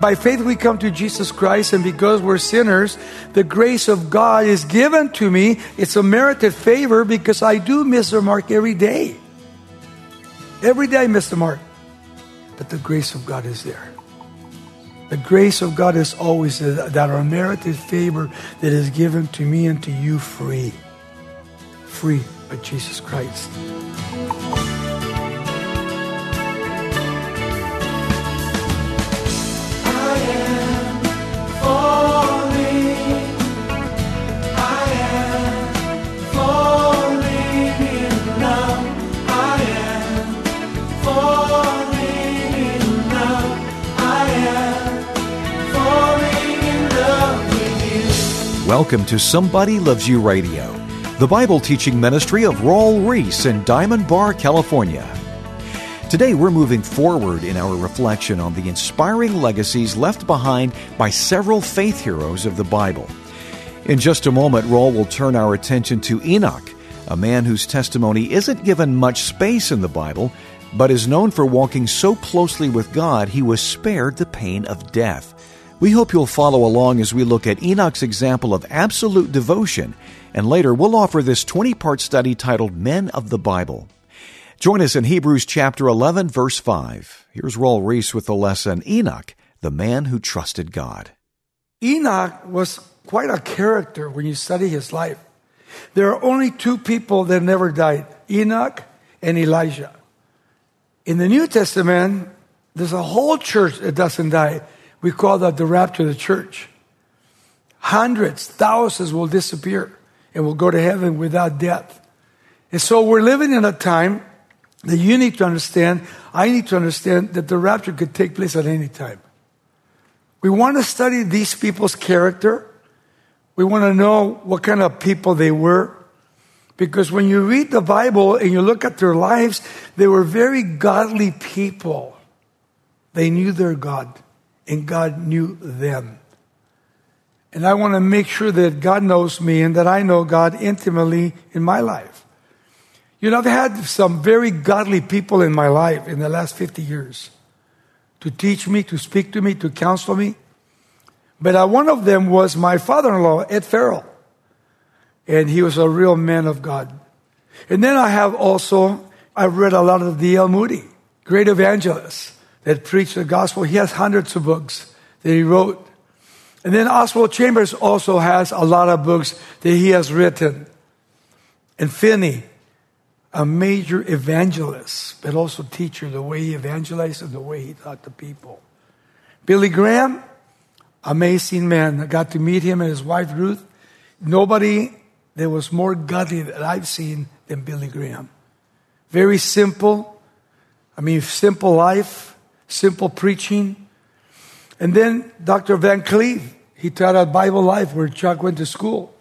By faith, we come to Jesus Christ, and because we're sinners, the grace of God is given to me. It's a merited favor because I do miss the mark every day. Every day I miss the mark. But the grace of God is there. The grace of God is always that unmerited favor that is given to me and to you free. Free by Jesus Christ. Welcome to Somebody Loves You Radio, the Bible teaching ministry of Raul Ries in Diamond Bar, California. Today we're moving forward in our reflection on the inspiring legacies left behind by several faith heroes of the Bible. In just a moment, Raul will turn our attention to Enoch, a man whose testimony isn't given much space in the Bible, but is known for walking so closely with God he was spared the pain of death. We hope you'll follow along as we look at Enoch's example of absolute devotion, and later we'll offer this 20 part study titled Men of the Bible. Join us in Hebrews chapter 11, verse 5. Here's Raul Ries with the lesson Enoch, the man who trusted God. Enoch was quite a character when you study his life. There are only two people that never died Enoch and Elijah. In the New Testament, there's a whole church that doesn't die. We call that the rapture of the church. Hundreds, thousands will disappear and will go to heaven without death. And so we're living in a time that you need to understand, I need to understand that the rapture could take place at any time. We want to study these people's character. We want to know what kind of people they were. Because when you read the Bible and you look at their lives, they were very godly people. They knew their God and God knew them. And I want to make sure that God knows me and that I know God intimately in my life. You know, I've had some very godly people in my life in the last 50 years to teach me, to speak to me, to counsel me. But uh, one of them was my father in law, Ed Farrell. And he was a real man of God. And then I have also, I've read a lot of D.L. Moody, great evangelist that preached the gospel. He has hundreds of books that he wrote. And then Oswald Chambers also has a lot of books that he has written. And Finney, a major evangelist, but also teacher, the way he evangelized and the way he taught the people. Billy Graham, amazing man. I got to meet him and his wife Ruth. Nobody that was more godly that I've seen than Billy Graham. Very simple. I mean, simple life simple preaching. And then Dr. Van Cleave, he taught at Bible Life where Chuck went to school.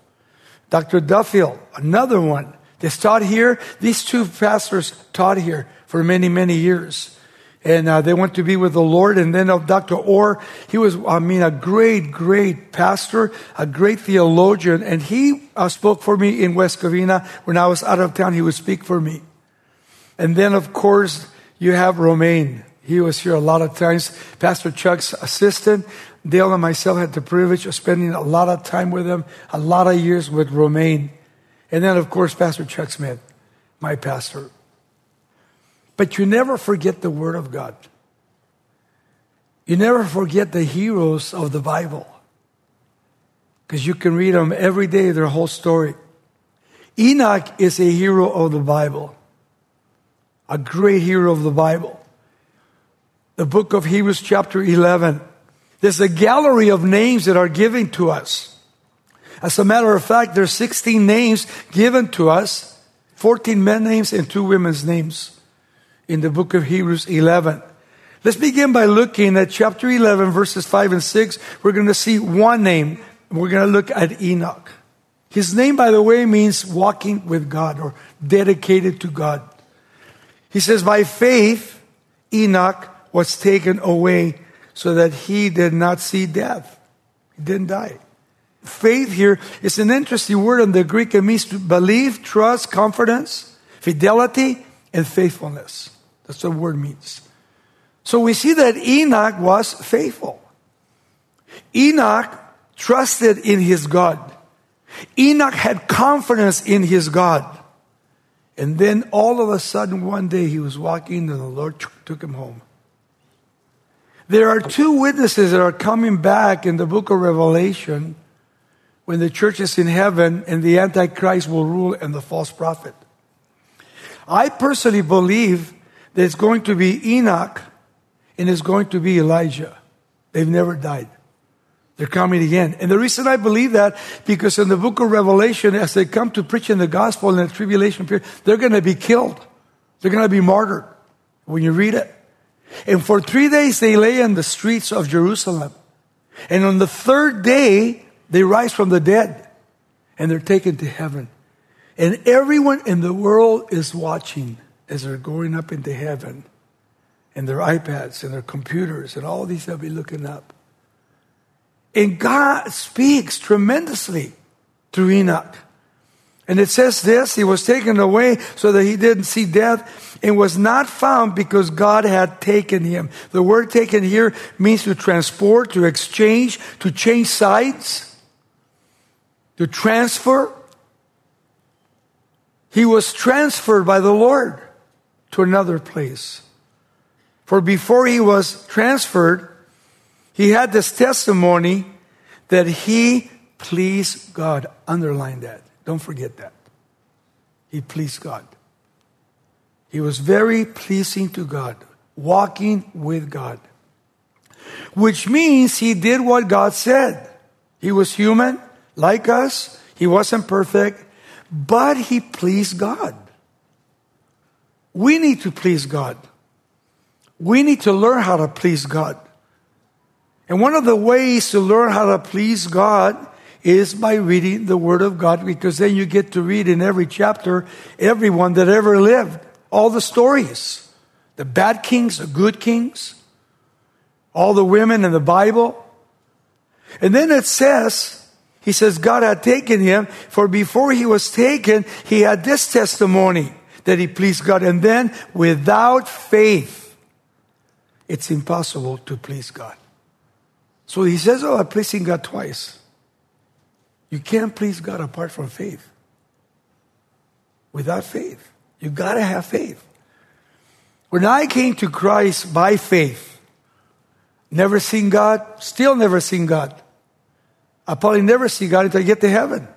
Dr. Duffield, another one. They taught here. These two pastors taught here for many, many years. And uh, they went to be with the Lord. And then of Dr. Orr, he was, I mean, a great, great pastor, a great theologian. And he uh, spoke for me in West Covina. When I was out of town, he would speak for me. And then, of course, you have Romaine. He was here a lot of times. Pastor Chuck's assistant, Dale and myself had the privilege of spending a lot of time with him, a lot of years with Romaine. And then, of course, Pastor Chuck Smith, my pastor. But you never forget the Word of God. You never forget the heroes of the Bible. Because you can read them every day, their whole story. Enoch is a hero of the Bible, a great hero of the Bible the book of Hebrews, chapter 11. There's a gallery of names that are given to us. As a matter of fact, there's 16 names given to us 14 men names and two women's names in the book of Hebrews 11. Let's begin by looking at chapter 11, verses 5 and 6. We're going to see one name. We're going to look at Enoch. His name, by the way, means walking with God or dedicated to God. He says, by faith, Enoch was taken away so that he did not see death. He didn't die. Faith here is an interesting word in the Greek. It means to believe, trust, confidence, fidelity, and faithfulness. That's what the word means. So we see that Enoch was faithful. Enoch trusted in his God. Enoch had confidence in his God. And then all of a sudden, one day he was walking and the Lord took him home. There are two witnesses that are coming back in the book of Revelation when the church is in heaven and the Antichrist will rule and the false prophet. I personally believe that it's going to be Enoch and it's going to be Elijah. They've never died. They're coming again. And the reason I believe that, because in the book of Revelation, as they come to preach in the gospel in the tribulation period, they're going to be killed. They're going to be martyred when you read it. And for three days they lay in the streets of Jerusalem. And on the third day, they rise from the dead and they're taken to heaven. And everyone in the world is watching as they're going up into heaven. And their iPads and their computers and all these they'll be looking up. And God speaks tremendously through Enoch. And it says this He was taken away so that he didn't see death and was not found because God had taken him. The word taken here means to transport, to exchange, to change sides, to transfer. He was transferred by the Lord to another place. For before he was transferred, he had this testimony that he pleased God. Underline that. Don't forget that. He pleased God. He was very pleasing to God, walking with God. Which means he did what God said. He was human, like us. He wasn't perfect, but he pleased God. We need to please God. We need to learn how to please God. And one of the ways to learn how to please God is by reading the Word of God because then you get to read in every chapter everyone that ever lived, all the stories the bad kings, the good kings, all the women in the Bible. And then it says, he says, God had taken him, for before he was taken, he had this testimony that he pleased God. And then without faith, it's impossible to please God. So he says, Oh, I'm pleasing God twice. You can't please God apart from faith. Without faith. You gotta have faith. When I came to Christ by faith, never seen God, still never seen God. I probably never see God until I get to heaven.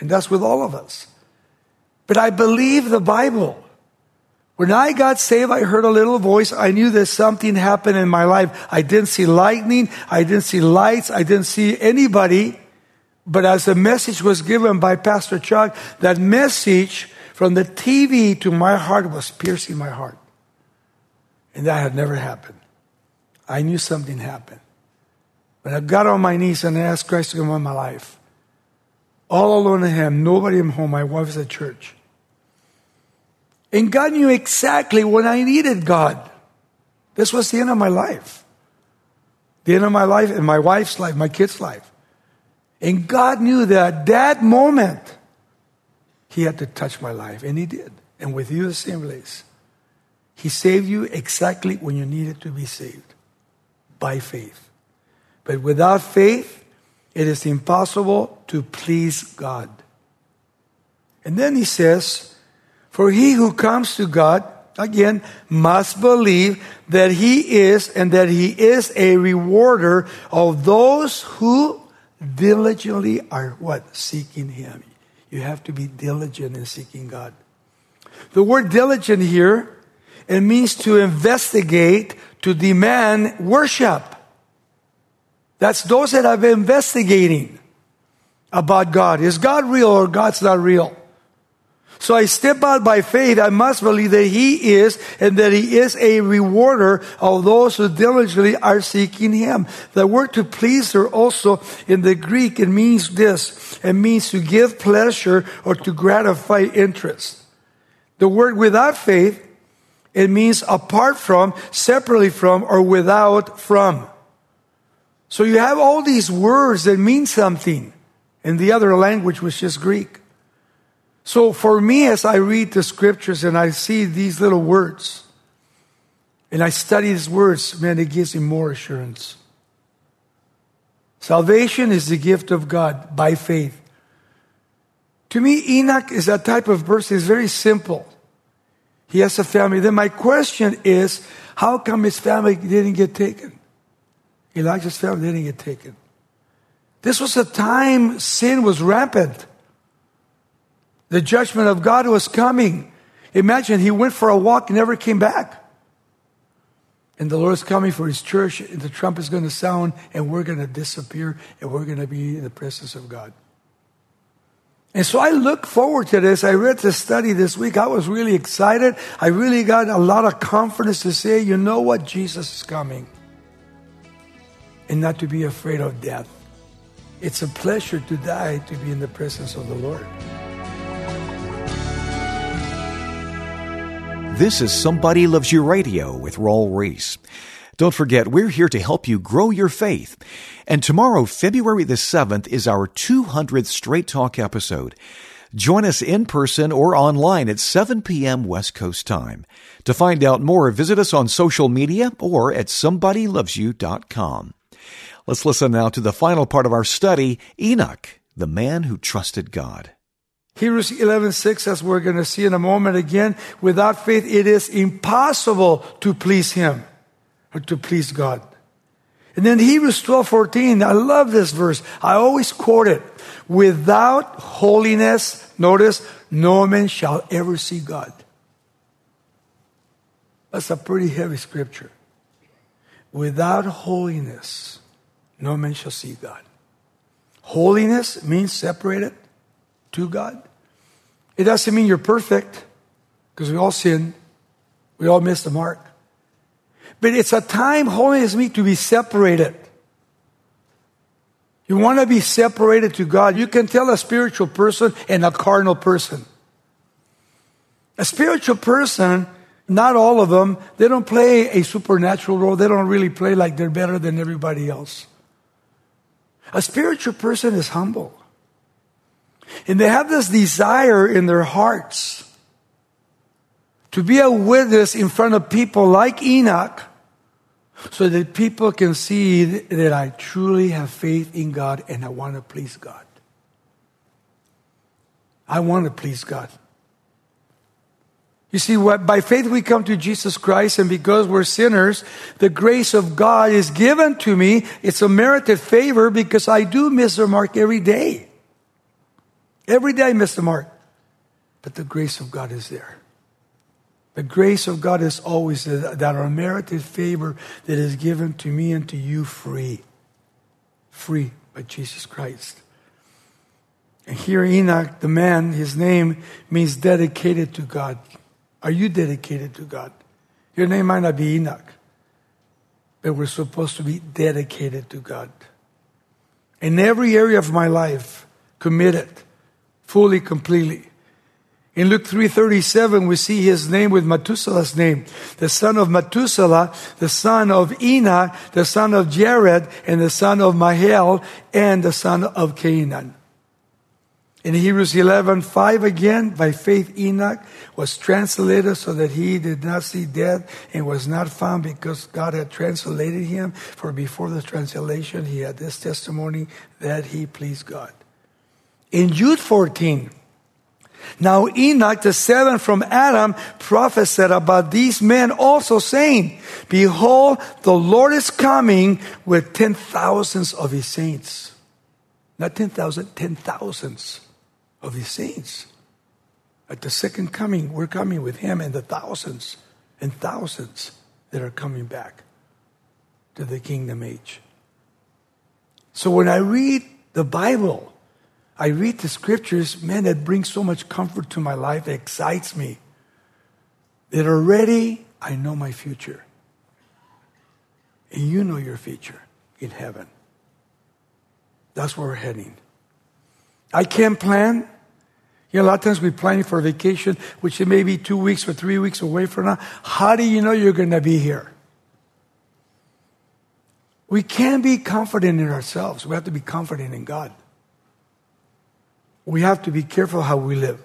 And that's with all of us. But I believe the Bible. When I got saved, I heard a little voice. I knew that something happened in my life. I didn't see lightning. I didn't see lights. I didn't see anybody. But as the message was given by Pastor Chuck, that message from the TV to my heart was piercing my heart. And that had never happened. I knew something happened. When I got on my knees and I asked Christ to come in my life, all alone in Him, nobody in home, my wife was at church. And God knew exactly when I needed God. This was the end of my life. The end of my life and my wife's life, my kids' life. And God knew that that moment, He had to touch my life. And He did. And with you, the same place. He saved you exactly when you needed to be saved by faith. But without faith, it is impossible to please God. And then He says, For he who comes to God, again, must believe that He is and that He is a rewarder of those who diligently are what? Seeking Him. You have to be diligent in seeking God. The word diligent here, it means to investigate, to demand worship. That's those that have been investigating about God. Is God real or God's not real? So I step out by faith. I must believe that He is and that He is a rewarder of those who diligently are seeking Him. The word to please her also in the Greek, it means this. It means to give pleasure or to gratify interest. The word without faith, it means apart from, separately from, or without from. So you have all these words that mean something in the other language, which is Greek. So for me, as I read the scriptures and I see these little words, and I study these words, man, it gives me more assurance. Salvation is the gift of God by faith. To me, Enoch is a type of person, It's very simple. He has a family. Then my question is, how come his family didn't get taken? Elijah's family didn't get taken. This was a time sin was rampant. The judgment of God was coming. Imagine he went for a walk and never came back. And the Lord is coming for his church, and the trumpet is going to sound, and we're going to disappear, and we're going to be in the presence of God. And so I look forward to this. I read the study this week. I was really excited. I really got a lot of confidence to say, you know what? Jesus is coming. And not to be afraid of death. It's a pleasure to die to be in the presence of the Lord. This is Somebody Loves You Radio with Raul Ries. Don't forget, we're here to help you grow your faith. And tomorrow, February the 7th, is our 200th Straight Talk episode. Join us in person or online at 7 p.m. West Coast time. To find out more, visit us on social media or at somebodylovesyou.com. Let's listen now to the final part of our study Enoch, the man who trusted God. Hebrews 11:6 as we're going to see in a moment again without faith it is impossible to please him or to please God. And then Hebrews 12:14 I love this verse. I always quote it. Without holiness, notice, no man shall ever see God. That's a pretty heavy scripture. Without holiness, no man shall see God. Holiness means separated to God. It doesn't mean you're perfect, because we all sin. We all miss the mark. But it's a time, holiness means to be separated. You want to be separated to God. You can tell a spiritual person and a carnal person. A spiritual person, not all of them, they don't play a supernatural role. They don't really play like they're better than everybody else. A spiritual person is humble. And they have this desire in their hearts to be a witness in front of people like Enoch so that people can see that I truly have faith in God and I want to please God. I want to please God. You see, by faith we come to Jesus Christ, and because we're sinners, the grace of God is given to me. It's a merited favor because I do miss the mark every day. Every day I miss the mark. But the grace of God is there. The grace of God is always that unmerited favor that is given to me and to you free. Free by Jesus Christ. And here, Enoch, the man, his name means dedicated to God. Are you dedicated to God? Your name might not be Enoch, but we're supposed to be dedicated to God. In every area of my life, committed, fully, completely. In Luke 3:37 we see his name with Methuselah's name, the son of Methuselah, the son of Enoch, the son of Jared, and the son of Mahel, and the son of Canaan. In Hebrews 11, 5 again, by faith Enoch was translated so that he did not see death and was not found because God had translated him. For before the translation, he had this testimony that he pleased God. In Jude 14, now Enoch, the seventh from Adam, prophesied about these men also saying, Behold, the Lord is coming with ten thousands of his saints. Not ten thousand, ten thousands of his saints. At the second coming, we're coming with him and the thousands and thousands that are coming back to the kingdom age. So when I read the Bible, I read the scriptures, man, that brings so much comfort to my life, it excites me. That already I know my future. And you know your future in heaven. That's where we're heading. I can't plan. You know, a lot of times we plan for a vacation, which may be two weeks or three weeks away from now. How do you know you're going to be here? We can't be confident in ourselves. We have to be confident in God. We have to be careful how we live.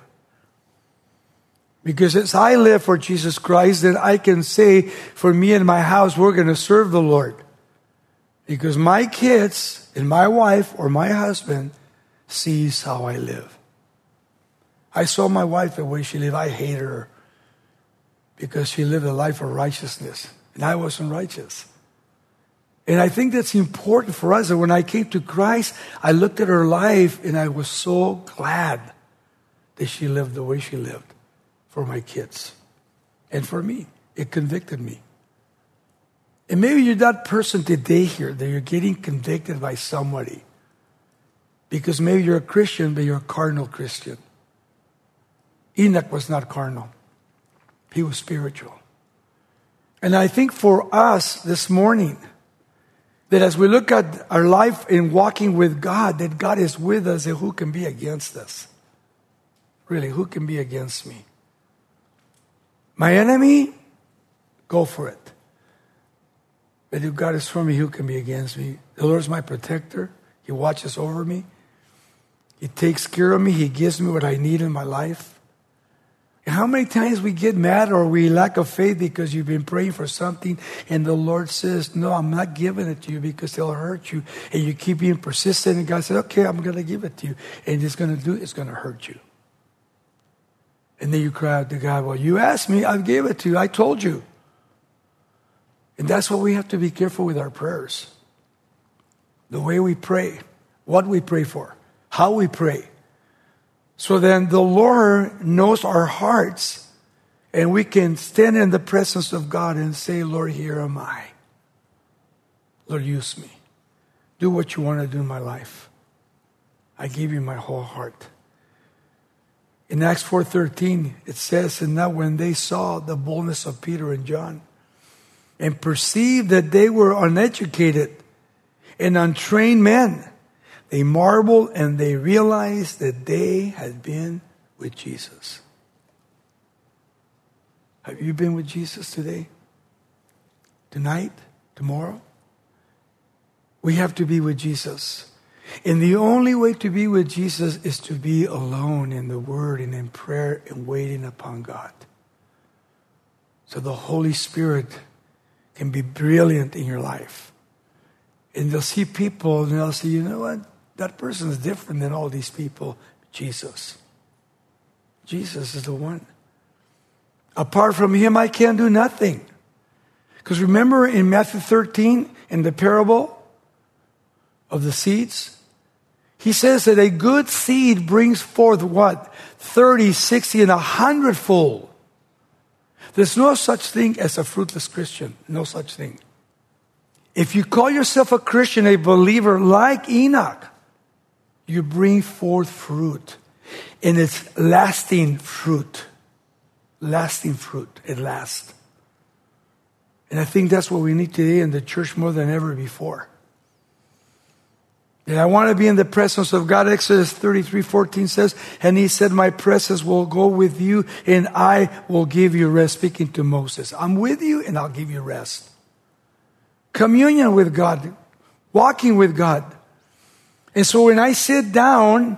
Because as I live for Jesus Christ, then I can say, for me and my house, we're going to serve the Lord. Because my kids and my wife or my husband sees how I live. I saw my wife the way she lived. I hated her because she lived a life of righteousness, and I wasn't righteous. And I think that's important for us when I came to Christ, I looked at her life and I was so glad that she lived the way she lived for my kids and for me. It convicted me. And maybe you're that person today here that you're getting convicted by somebody because maybe you're a Christian, but you're a carnal Christian. Enoch was not carnal, he was spiritual. And I think for us this morning, that as we look at our life in walking with God, that God is with us, and who can be against us? Really, who can be against me? My enemy, go for it. But if God is for me, who can be against me? The Lord is my protector. He watches over me. He takes care of me. He gives me what I need in my life. How many times we get mad or we lack of faith because you've been praying for something and the Lord says, No, I'm not giving it to you because it'll hurt you. And you keep being persistent, and God says, Okay, I'm going to give it to you. And it's to do, it's going to hurt you. And then you cry out to God, Well, you asked me, I gave it to you. I told you. And that's what we have to be careful with our prayers. The way we pray, what we pray for, how we pray. So then the Lord knows our hearts, and we can stand in the presence of God and say, Lord, here am I. Lord, use me. Do what you want to do in my life. I give you my whole heart. In Acts 4:13 it says and now when they saw the boldness of Peter and John and perceived that they were uneducated and untrained men they marveled and they realized that they had been with Jesus. Have you been with Jesus today? Tonight? Tomorrow? We have to be with Jesus. And the only way to be with Jesus is to be alone in the Word and in prayer and waiting upon God. So the Holy Spirit can be brilliant in your life. And you'll see people and they'll say, you know what? That person is different than all these people. Jesus. Jesus is the one. Apart from him, I can't do nothing. Because remember in Matthew 13, in the parable of the seeds, he says that a good seed brings forth what? 30, 60, and a hundredfold. There's no such thing as a fruitless Christian. No such thing. If you call yourself a Christian, a believer like Enoch, you bring forth fruit. And it's lasting fruit. Lasting fruit. It lasts. And I think that's what we need today in the church more than ever before. And I want to be in the presence of God. Exodus 33 14 says, And he said, My presence will go with you, and I will give you rest. Speaking to Moses, I'm with you, and I'll give you rest. Communion with God, walking with God. And so when I sit down,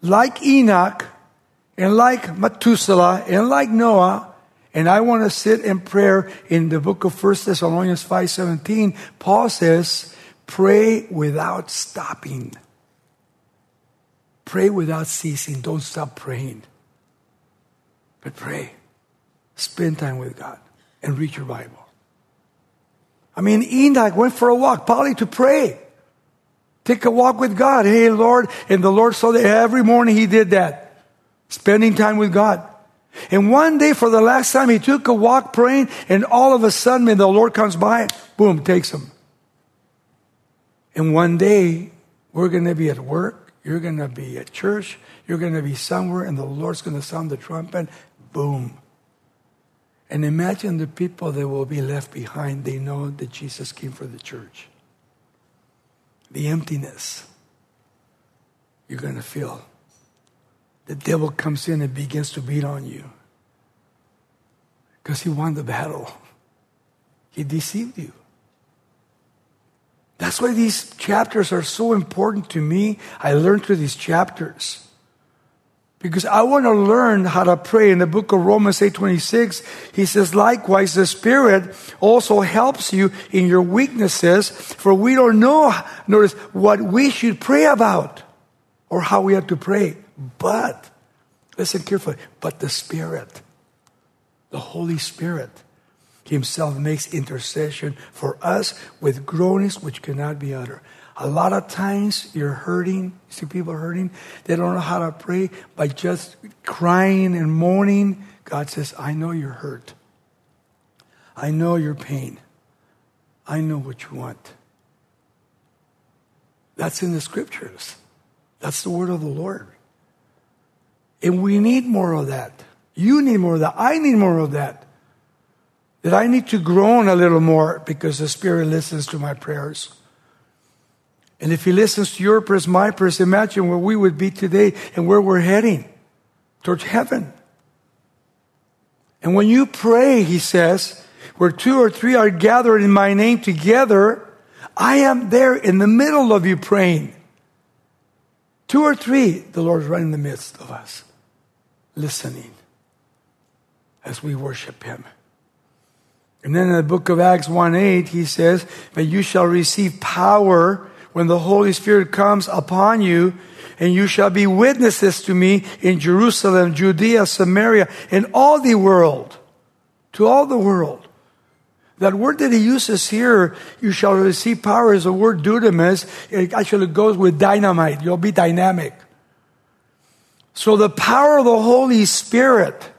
like Enoch, and like Methuselah, and like Noah, and I want to sit in prayer in the book of 1 Thessalonians 5:17, Paul says, Pray without stopping. Pray without ceasing. Don't stop praying. But pray. Spend time with God and read your Bible. I mean, Enoch went for a walk, probably to pray. Take a walk with God. Hey, Lord. And the Lord saw that every morning he did that. Spending time with God. And one day, for the last time, he took a walk praying, and all of a sudden, when the Lord comes by, boom, takes him. And one day, we're going to be at work, you're going to be at church, you're going to be somewhere, and the Lord's going to sound the trumpet. Boom. And imagine the people that will be left behind. They know that Jesus came for the church. The emptiness you're going to feel. The devil comes in and begins to beat on you because he won the battle, he deceived you. That's why these chapters are so important to me. I learned through these chapters. Because I want to learn how to pray. In the book of Romans 8:26, he says, "Likewise the Spirit also helps you in your weaknesses, for we don't know notice what we should pray about or how we have to pray. But listen carefully, but the Spirit, the Holy Spirit himself makes intercession for us with groanings which cannot be uttered." A lot of times you're hurting, you see people hurting, they don't know how to pray by just crying and moaning. God says, I know you're hurt. I know your pain. I know what you want. That's in the scriptures. That's the word of the Lord. And we need more of that. You need more of that. I need more of that. That I need to groan a little more because the Spirit listens to my prayers. And if he listens to your prayers, my prayers, imagine where we would be today and where we're heading towards heaven. And when you pray, he says, where two or three are gathered in my name together, I am there in the middle of you praying. Two or three, the Lord is right in the midst of us, listening as we worship him. And then in the book of Acts 1 8, he says, But you shall receive power when the Holy Spirit comes upon you, and you shall be witnesses to me in Jerusalem, Judea, Samaria, and all the world. To all the world. That word that he uses here, you shall receive power, is a word dunamis. It actually goes with dynamite. You'll be dynamic. So the power of the Holy Spirit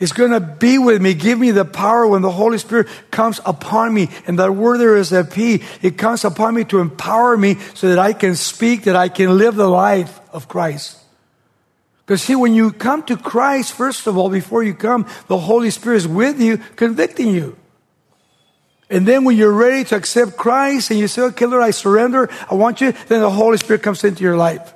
is going to be with me, give me the power when the Holy Spirit comes upon me. And that word there is epi. It comes upon me to empower me so that I can speak, that I can live the life of Christ. Because see, when you come to Christ, first of all, before you come, the Holy Spirit is with you, convicting you. And then when you're ready to accept Christ and you say, okay, Lord, I surrender, I want you, then the Holy Spirit comes into your life.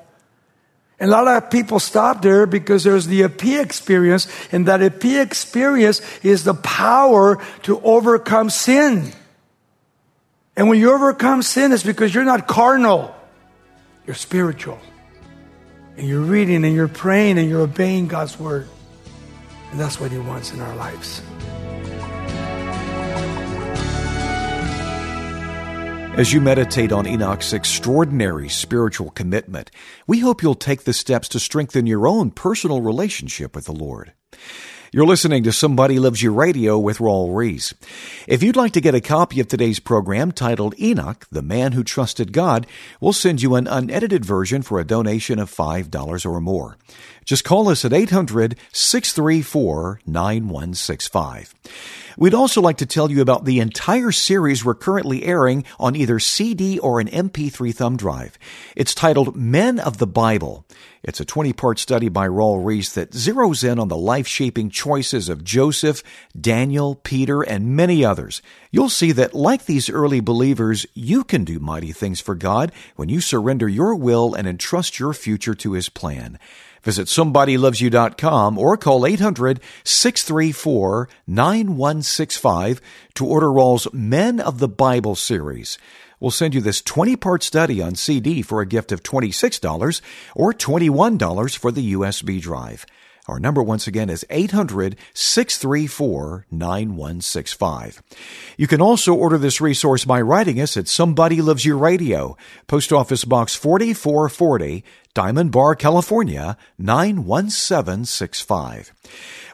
And a lot of people stop there because there's the epi experience, and that epi experience is the power to overcome sin. And when you overcome sin, it's because you're not carnal, you're spiritual. And you're reading and you're praying and you're obeying God's word. And that's what He wants in our lives. As you meditate on Enoch's extraordinary spiritual commitment, we hope you'll take the steps to strengthen your own personal relationship with the Lord. You're listening to Somebody Loves You Radio with Raul Ries. If you'd like to get a copy of today's program titled Enoch, the Man Who Trusted God, we'll send you an unedited version for a donation of $5 or more. Just call us at 800 634 9165. We'd also like to tell you about the entire series we're currently airing on either CD or an MP3 thumb drive. It's titled Men of the Bible. It's a 20 part study by Raul Ries that zeroes in on the life shaping choices of Joseph, Daniel, Peter, and many others. You'll see that, like these early believers, you can do mighty things for God when you surrender your will and entrust your future to His plan. Visit somebodylovesyou.com or call 800 634 9165 to order Raul's Men of the Bible series. We'll send you this 20 part study on CD for a gift of $26 or $21 for the USB drive. Our number once again is 800 634 9165. You can also order this resource by writing us at Somebody Loves You Radio, Post Office Box 4440, Diamond Bar, California 91765.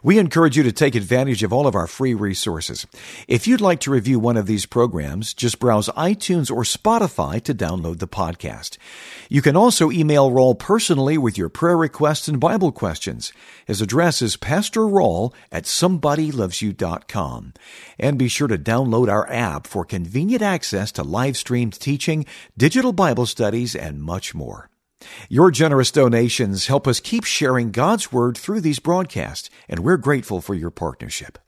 We encourage you to take advantage of all of our free resources. If you'd like to review one of these programs, just browse iTunes or Spotify to download the podcast. You can also email Raul personally with your prayer requests and Bible questions. His address is Pastor Raul at somebodylovesyou.com. And be sure to download our app for convenient access to live streamed teaching, digital Bible studies, and much more. Your generous donations help us keep sharing God's Word through these broadcasts, and we're grateful for your partnership.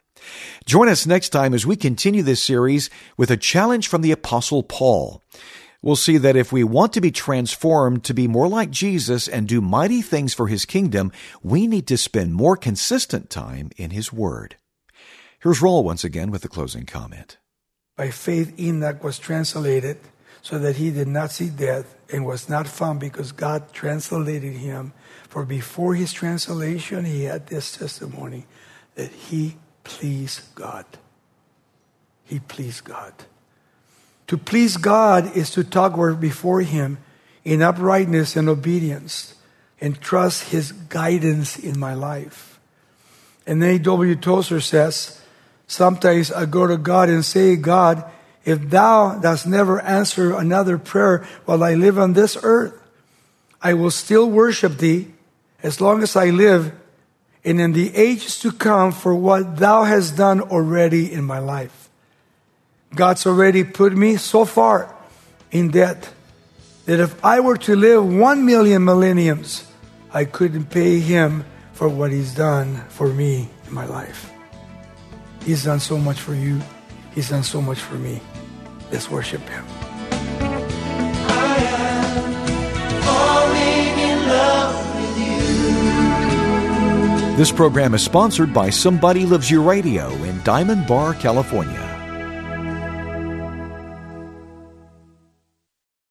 Join us next time as we continue this series with a challenge from the Apostle Paul. We'll see that if we want to be transformed to be more like Jesus and do mighty things for His kingdom, we need to spend more consistent time in His Word. Here's Raul once again with the closing comment. By faith, Enoch was translated so that he did not see death and was not found because God translated him. For before his translation, he had this testimony that he pleased God. He pleased God. To please God is to talk before him in uprightness and obedience and trust his guidance in my life. And then A.W. Tozer says, Sometimes I go to God and say, God, if thou dost never answer another prayer while I live on this earth, I will still worship thee as long as I live and in the ages to come for what thou hast done already in my life. God's already put me so far in debt that if I were to live one million millenniums, I couldn't pay him for what he's done for me in my life. He's done so much for you. He's done so much for me. Let's worship him. This program is sponsored by Somebody Loves You Radio in Diamond Bar, California.